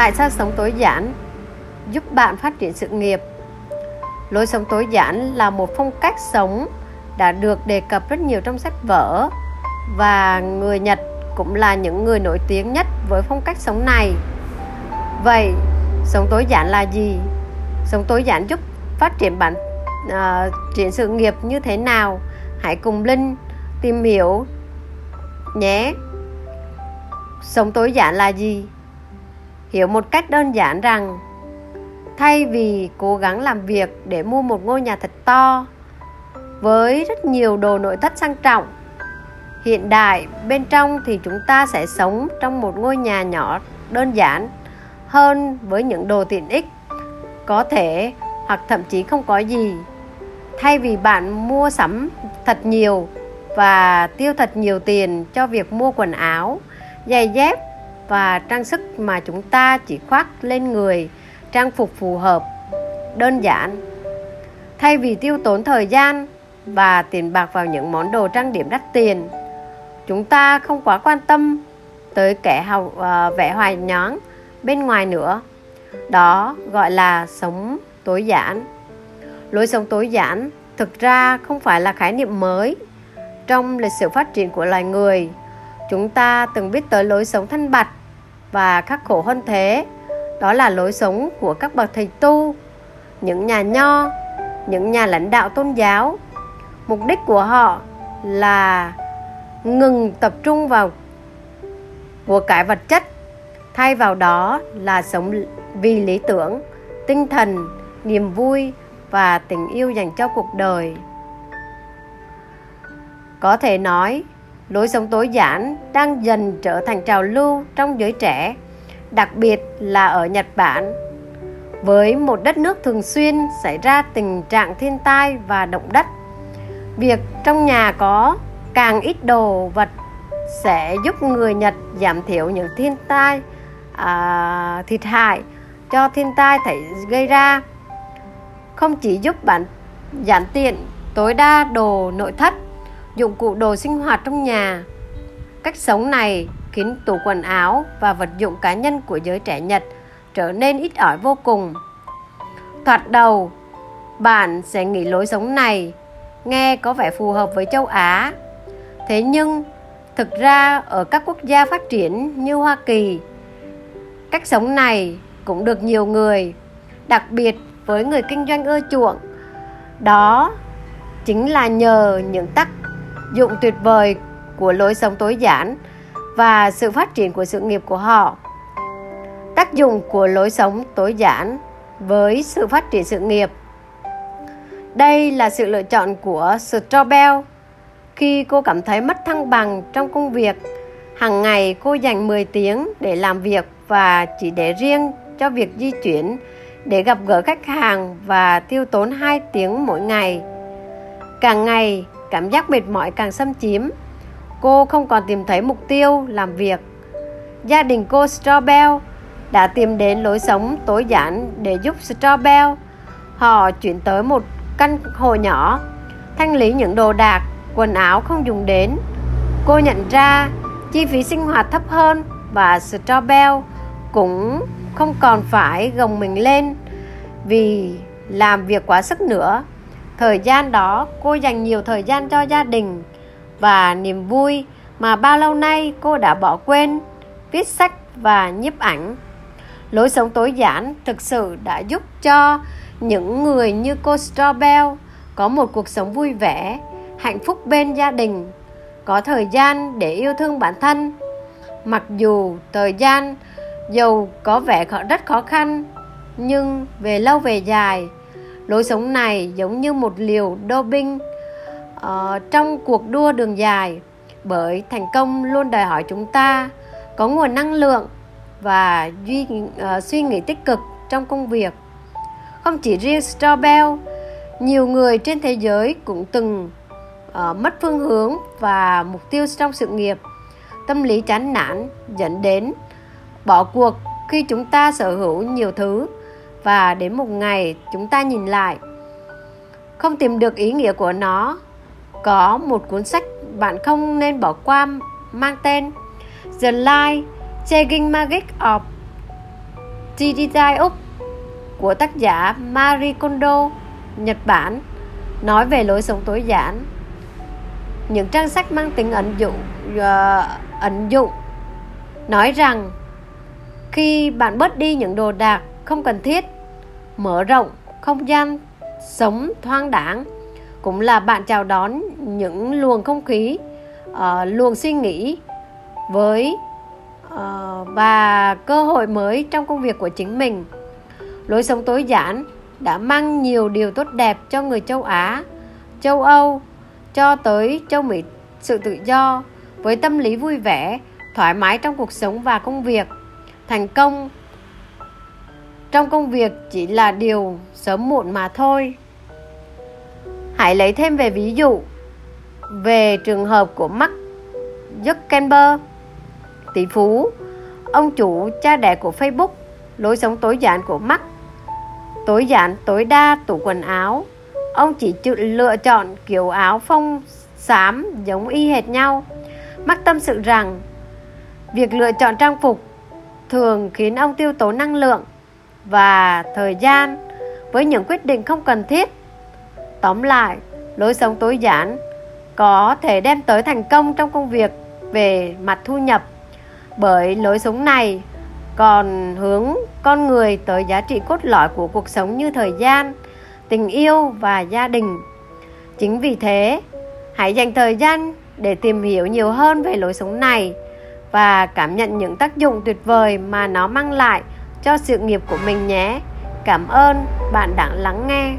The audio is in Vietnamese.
tại sao sống tối giản? Giúp bạn phát triển sự nghiệp. Lối sống tối giản là một phong cách sống đã được đề cập rất nhiều trong sách vở. Và người nhật cũng là những người nổi tiếng nhất với phong cách sống này. Vậy sống tối giản là gì? Sống tối giản giúp phát triển bản uh, triển sự nghiệp như thế nào? Hãy cùng linh tìm hiểu nhé. Sống tối giản là gì? Hiểu một cách đơn giản rằng, thay vì cố gắng làm việc để mua một ngôi nhà thật to với rất nhiều đồ nội thất sang trọng, hiện đại bên trong thì chúng ta sẽ sống trong một ngôi nhà nhỏ đơn giản hơn với những đồ tiện ích có thể hoặc thậm chí không có gì. Thay vì bạn mua sắm thật nhiều và tiêu thật nhiều tiền cho việc mua quần áo, giày dép và trang sức mà chúng ta chỉ khoác lên người trang phục phù hợp đơn giản. Thay vì tiêu tốn thời gian và tiền bạc vào những món đồ trang điểm đắt tiền chúng ta không quá quan tâm tới kẻ hào, uh, vẻ hoài nhón bên ngoài nữa. Đó gọi là sống tối giản. Lối sống tối giản thực ra không phải là khái niệm mới. Trong lịch sử phát triển của loài người chúng ta từng biết tới lối sống thanh bạch và khắc khổ hơn thế. Đó là lối sống của các bậc thầy tu, những nhà nho, những nhà lãnh đạo tôn giáo. Mục đích của họ là ngừng tập trung vào, của cải vật chất, thay vào đó là sống vì lý tưởng, tinh thần, niềm vui và tình yêu dành cho cuộc đời. Có thể nói lối sống tối giản đang dần trở thành trào lưu trong giới trẻ đặc biệt là ở nhật bản. Với một đất nước thường xuyên xảy ra tình trạng thiên tai và động đất việc trong nhà có càng ít đồ vật sẽ giúp người nhật giảm thiểu những thiên tai à, thiệt hại cho thiên tai thể gây ra. Không chỉ giúp bạn giảm tiện tối đa đồ nội thất dụng cụ đồ sinh hoạt trong nhà. Cách sống này khiến tủ quần áo và vật dụng cá nhân của giới trẻ nhật trở nên ít ỏi vô cùng. Thoạt đầu, bạn sẽ nghĩ lối sống này nghe có vẻ phù hợp với châu á. Thế nhưng, thực ra ở các quốc gia phát triển như hoa kỳ, cách sống này cũng được nhiều người, đặc biệt với người kinh doanh ưa chuộng. Đó chính là nhờ những tác dụng tuyệt vời của lối sống tối giản và sự phát triển của sự nghiệp của họ. Tác dụng của lối sống tối giản với sự phát triển sự nghiệp. Đây là sự lựa chọn của Strobel khi cô cảm thấy mất thăng bằng trong công việc hàng ngày cô dành 10 tiếng để làm việc và chỉ để riêng cho việc di chuyển để gặp gỡ khách hàng và tiêu tốn 2 tiếng mỗi ngày. Càng ngày, cảm giác mệt mỏi càng xâm chiếm. Cô không còn tìm thấy mục tiêu làm việc. Gia đình cô Strobel đã tìm đến lối sống tối giản để giúp Strobel. Họ chuyển tới một căn hộ nhỏ, thanh lý những đồ đạc, quần áo không dùng đến. Cô nhận ra chi phí sinh hoạt thấp hơn và Strobel cũng không còn phải gồng mình lên vì làm việc quá sức nữa thời gian đó cô dành nhiều thời gian cho gia đình và niềm vui mà bao lâu nay cô đã bỏ quên viết sách và nhiếp ảnh. Lối sống tối giản thực sự đã giúp cho những người như cô Strobel có một cuộc sống vui vẻ hạnh phúc bên gia đình có thời gian để yêu thương bản thân. Mặc dù thời gian Dầu có vẻ rất khó khăn, nhưng về lâu về dài, lối sống này giống như một liều doping uh, trong cuộc đua đường dài bởi thành công luôn đòi hỏi chúng ta có nguồn năng lượng và duy uh, suy nghĩ tích cực trong công việc. Không chỉ riêng Strobel nhiều người trên thế giới cũng từng uh, mất phương hướng và mục tiêu trong sự nghiệp. Tâm lý chán nản dẫn đến bỏ cuộc khi chúng ta sở hữu nhiều thứ và đến một ngày chúng ta nhìn lại không tìm được ý nghĩa của nó có một cuốn sách bạn không nên bỏ qua mang tên The Life Changing Magic of Digital Up của tác giả Marie Kondo, Nhật Bản nói về lối sống tối giản. Những trang sách mang tính ẩn dụ uh, ẩn dụ nói rằng khi bạn bớt đi những đồ đạc không cần thiết, mở rộng không gian sống thoáng đãng cũng là bạn chào đón những luồng không khí, uh, luồng suy nghĩ với ờ, uh, và cơ hội mới trong công việc của chính mình lối sống tối giản đã mang nhiều điều tốt đẹp cho người châu Á, châu Âu cho tới châu Mỹ sự tự do với tâm lý vui vẻ, thoải mái trong cuộc sống và công việc. Thành công trong công việc chỉ là điều sớm muộn mà thôi. Hãy lấy thêm về ví dụ về trường hợp của Mark Zuckerberg, tỷ phú, ông chủ cha đẻ của Facebook, lối sống tối giản của Mark. Tối giản tối đa tủ quần áo. Ông chỉ chịu lựa chọn kiểu áo phong xám giống y hệt nhau. Mắc tâm sự rằng việc lựa chọn trang phục thường khiến ông tiêu tốn năng lượng và thời gian với những quyết định không cần thiết. Tóm lại, lối sống tối giản có thể đem tới thành công trong công việc về mặt thu nhập, bởi lối sống này còn hướng con người tới giá trị cốt lõi của cuộc sống như thời gian, tình yêu và gia đình. Chính vì thế, hãy dành thời gian để tìm hiểu nhiều hơn về lối sống này và cảm nhận những tác dụng tuyệt vời mà nó mang lại cho sự nghiệp của mình nhé. Cảm ơn bạn đã lắng nghe.